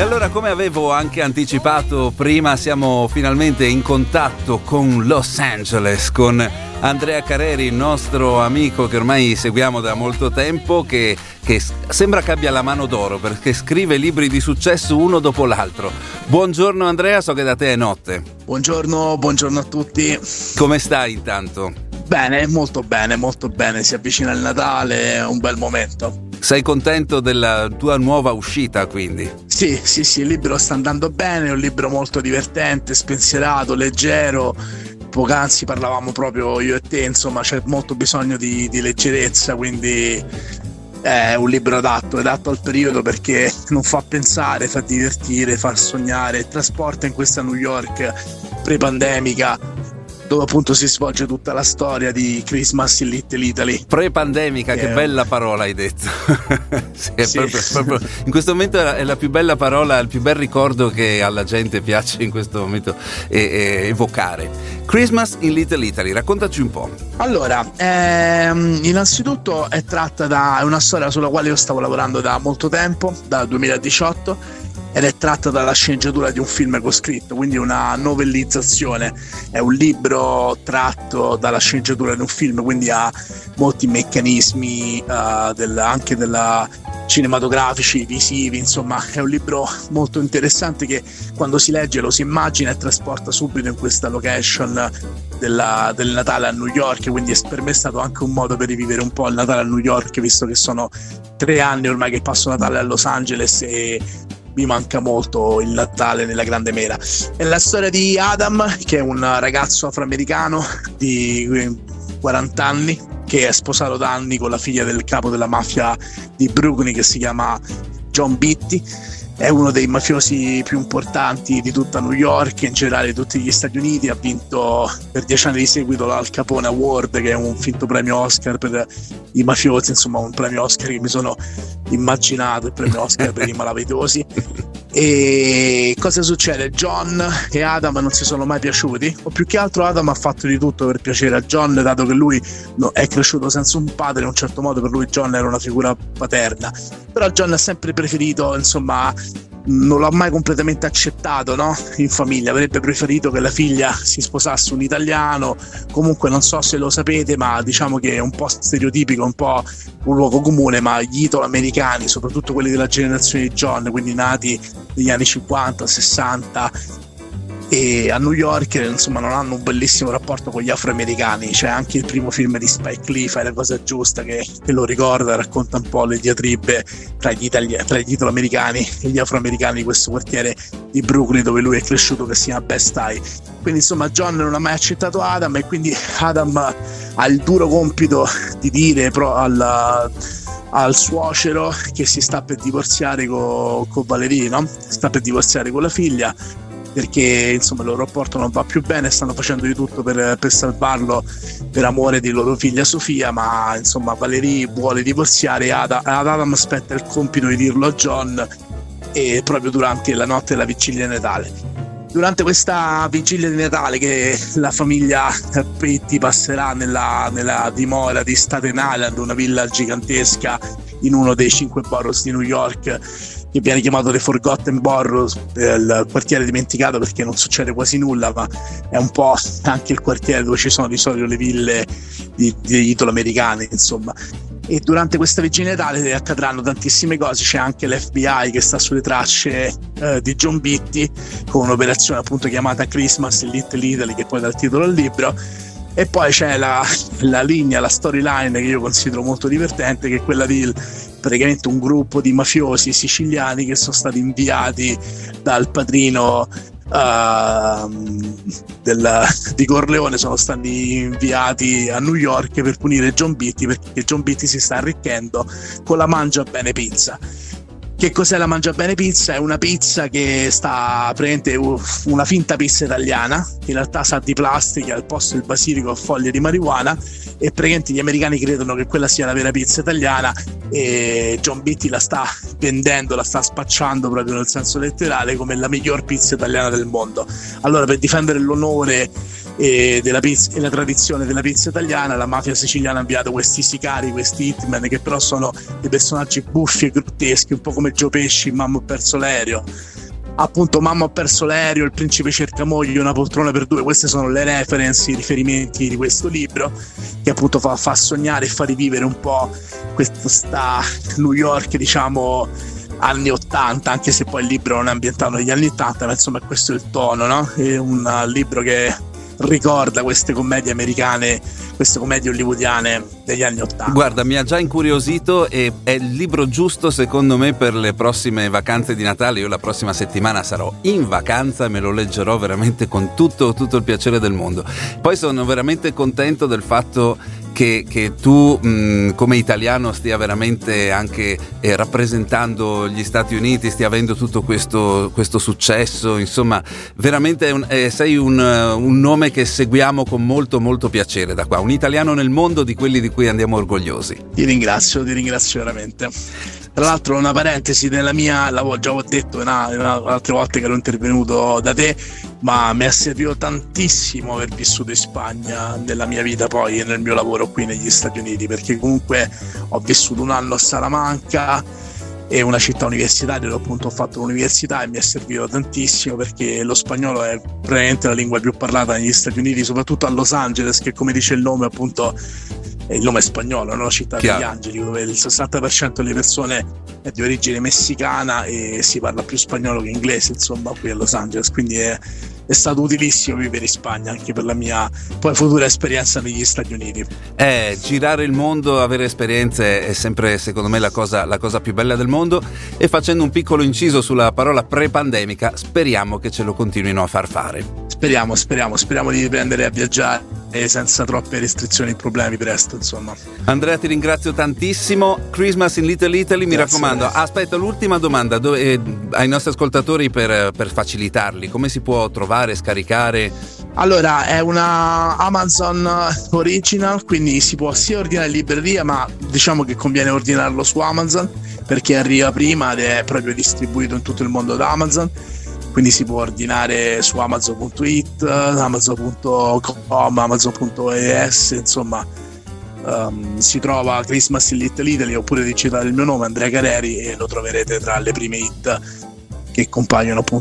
E allora, come avevo anche anticipato prima, siamo finalmente in contatto con Los Angeles, con Andrea Careri, il nostro amico che ormai seguiamo da molto tempo, che, che sembra che abbia la mano d'oro perché scrive libri di successo uno dopo l'altro. Buongiorno Andrea, so che da te è notte. Buongiorno, buongiorno a tutti. Come stai intanto? Bene, molto bene, molto bene. Si avvicina il Natale, è un bel momento. Sei contento della tua nuova uscita quindi? Sì, sì, sì, il libro sta andando bene, è un libro molto divertente, spensierato, leggero. Poc'anzi parlavamo proprio io e te, insomma c'è molto bisogno di, di leggerezza, quindi è un libro adatto, adatto al periodo perché non fa pensare, fa divertire, fa sognare, trasporta in questa New York pre-pandemica dove appunto si svolge tutta la storia di Christmas in Little Italy. Pre-pandemica, che, che bella parola hai detto. sì, sì. Proprio, proprio, in questo momento è la più bella parola, il più bel ricordo che alla gente piace in questo momento evocare. Christmas in Little Italy, raccontaci un po'. Allora, ehm, innanzitutto è tratta da una storia sulla quale io stavo lavorando da molto tempo, dal 2018 ed è tratta dalla sceneggiatura di un film che ho scritto, quindi una novellizzazione. È un libro tratto dalla sceneggiatura di un film, quindi ha molti meccanismi uh, del, anche della cinematografici, visivi, insomma è un libro molto interessante che quando si legge lo si immagina e trasporta subito in questa location della, del Natale a New York, quindi per me è stato anche un modo per rivivere un po' il Natale a New York, visto che sono tre anni ormai che passo Natale a Los Angeles e mi manca molto il Natale nella Grande Mela. È la storia di Adam, che è un ragazzo afroamericano di 40 anni, che è sposato da anni con la figlia del capo della mafia di Brooklyn, che si chiama John Bitty è uno dei mafiosi più importanti di tutta New York e in generale di tutti gli Stati Uniti. Ha vinto per dieci anni di seguito l'Al Capone Award, che è un finto premio Oscar per i mafiosi, insomma, un premio Oscar che mi sono immaginato, il premio Oscar per i malavitosi. E cosa succede? John e Adam non si sono mai piaciuti, o più che altro Adam ha fatto di tutto per piacere a John, dato che lui è cresciuto senza un padre, in un certo modo per lui John era una figura paterna. Però John ha sempre preferito, insomma, non l'ha mai completamente accettato no? in famiglia, avrebbe preferito che la figlia si sposasse un italiano, comunque non so se lo sapete, ma diciamo che è un po' stereotipico, un po' un luogo comune, ma gli italo-americani, soprattutto quelli della generazione di John, quindi nati negli anni 50, 60, e a New York insomma non hanno un bellissimo rapporto con gli afroamericani. C'è anche il primo film di Spike Lee Fai la cosa giusta che, che lo ricorda racconta un po' le diatribe tra gli, itali- tra gli italoamericani e gli afroamericani di questo quartiere di Brooklyn dove lui è cresciuto che si chiama Best Eye. Quindi insomma John non ha mai accettato Adam e quindi Adam ha il duro compito di dire pro- al, al suocero che si sta per divorziare con, con Valerie, sta per divorziare con la figlia perché insomma il loro rapporto non va più bene, stanno facendo di tutto per, per salvarlo per amore di loro figlia Sofia, ma insomma Valerie vuole divorziare ad, ad Adam aspetta il compito di dirlo a John e proprio durante la notte della vigilia di Natale. Durante questa vigilia di Natale che la famiglia Petti passerà nella, nella dimora di Staten Island, una villa gigantesca in uno dei cinque boroughs di New York, che viene chiamato The Forgotten Borough, il quartiere dimenticato perché non succede quasi nulla, ma è un po' anche il quartiere dove ci sono di solito le ville di, di italo-americani, insomma. E durante questa vigilia Natale accadranno tantissime cose, c'è anche l'FBI che sta sulle tracce eh, di John Bitty con un'operazione appunto chiamata Christmas in Little Italy, che poi dà il titolo al libro. E poi c'è la, la linea, la storyline che io considero molto divertente, che è quella di praticamente un gruppo di mafiosi siciliani che sono stati inviati dal padrino uh, del, di Corleone sono stati inviati a New York per punire John Beatty perché John Beatty si sta arricchendo con la mangia bene pizza che cos'è la Mangia Bene Pizza? È una pizza che sta praticamente una finta pizza italiana, in realtà sa di plastica al posto del basilico a foglie di marijuana e praticamente gli americani credono che quella sia la vera pizza italiana e John Beatty la sta vendendo, la sta spacciando proprio nel senso letterale come la miglior pizza italiana del mondo. Allora per difendere l'onore e, pizza, e la tradizione della pizza italiana, la mafia siciliana ha inviato questi sicari, questi hitman che però sono dei personaggi buffi e grotteschi, un po' come Gio Pesci, Mamma ho perso l'aereo. Appunto, Mamma ho perso l'aereo, il principe cerca moglie, una poltrona per due, queste sono le referenze, i riferimenti di questo libro che appunto fa, fa sognare e fa rivivere un po' questa New York, diciamo, anni 80, anche se poi il libro non è ambientato negli anni 80, ma insomma questo è il tono, no? È un libro che ricorda queste commedie americane, queste commedie hollywoodiane degli anni Ottanta. Guarda, mi ha già incuriosito e è il libro giusto secondo me per le prossime vacanze di Natale. Io la prossima settimana sarò in vacanza e me lo leggerò veramente con tutto, tutto il piacere del mondo. Poi sono veramente contento del fatto che, che tu mh, come italiano stia veramente anche eh, rappresentando gli Stati Uniti, stia avendo tutto questo, questo successo, insomma veramente un, eh, sei un, un, nome che seguiamo con molto molto piacere da qua, un italiano nel mondo di quelli di cui andiamo orgogliosi. Ti ringrazio, ti ringrazio veramente. Tra l'altro una parentesi nella mia, l'avevo già detto una, altre volte che ero intervenuto da te, ma mi è servito tantissimo aver vissuto in Spagna nella mia vita poi e nel mio lavoro qui negli Stati Uniti, perché comunque ho vissuto un anno a Salamanca e una città universitaria dove appunto ho fatto l'università e mi è servito tantissimo perché lo spagnolo è probabilmente la lingua più parlata negli Stati Uniti, soprattutto a Los Angeles, che come dice il nome appunto il nome è spagnolo, no? città Chiaro. degli angeli, dove il 60% delle persone è di origine messicana e si parla più spagnolo che inglese, insomma, qui a Los Angeles, quindi è, è stato utilissimo vivere in Spagna anche per la mia poi futura esperienza negli Stati Uniti. Eh, girare il mondo, avere esperienze è sempre secondo me la cosa, la cosa più bella del mondo e facendo un piccolo inciso sulla parola pre-pandemica speriamo che ce lo continuino a far fare. Speriamo, speriamo, speriamo di riprendere a viaggiare e senza troppe restrizioni e problemi presto insomma. Andrea ti ringrazio tantissimo. Christmas in Little Italy mi Grazie raccomando. aspetta l'ultima domanda. Dove, eh, ai nostri ascoltatori per, per facilitarli. Come si può trovare scaricare? Allora è una Amazon original quindi si può sia ordinare in libreria ma diciamo che conviene ordinarlo su Amazon perché arriva prima ed è proprio distribuito in tutto il mondo da Amazon quindi si può ordinare su amazon.it, amazon.com, amazon.es, insomma um, si trova Christmas in Little Italy oppure digitare il mio nome Andrea Careri e lo troverete tra le prime hit che compaiono appunto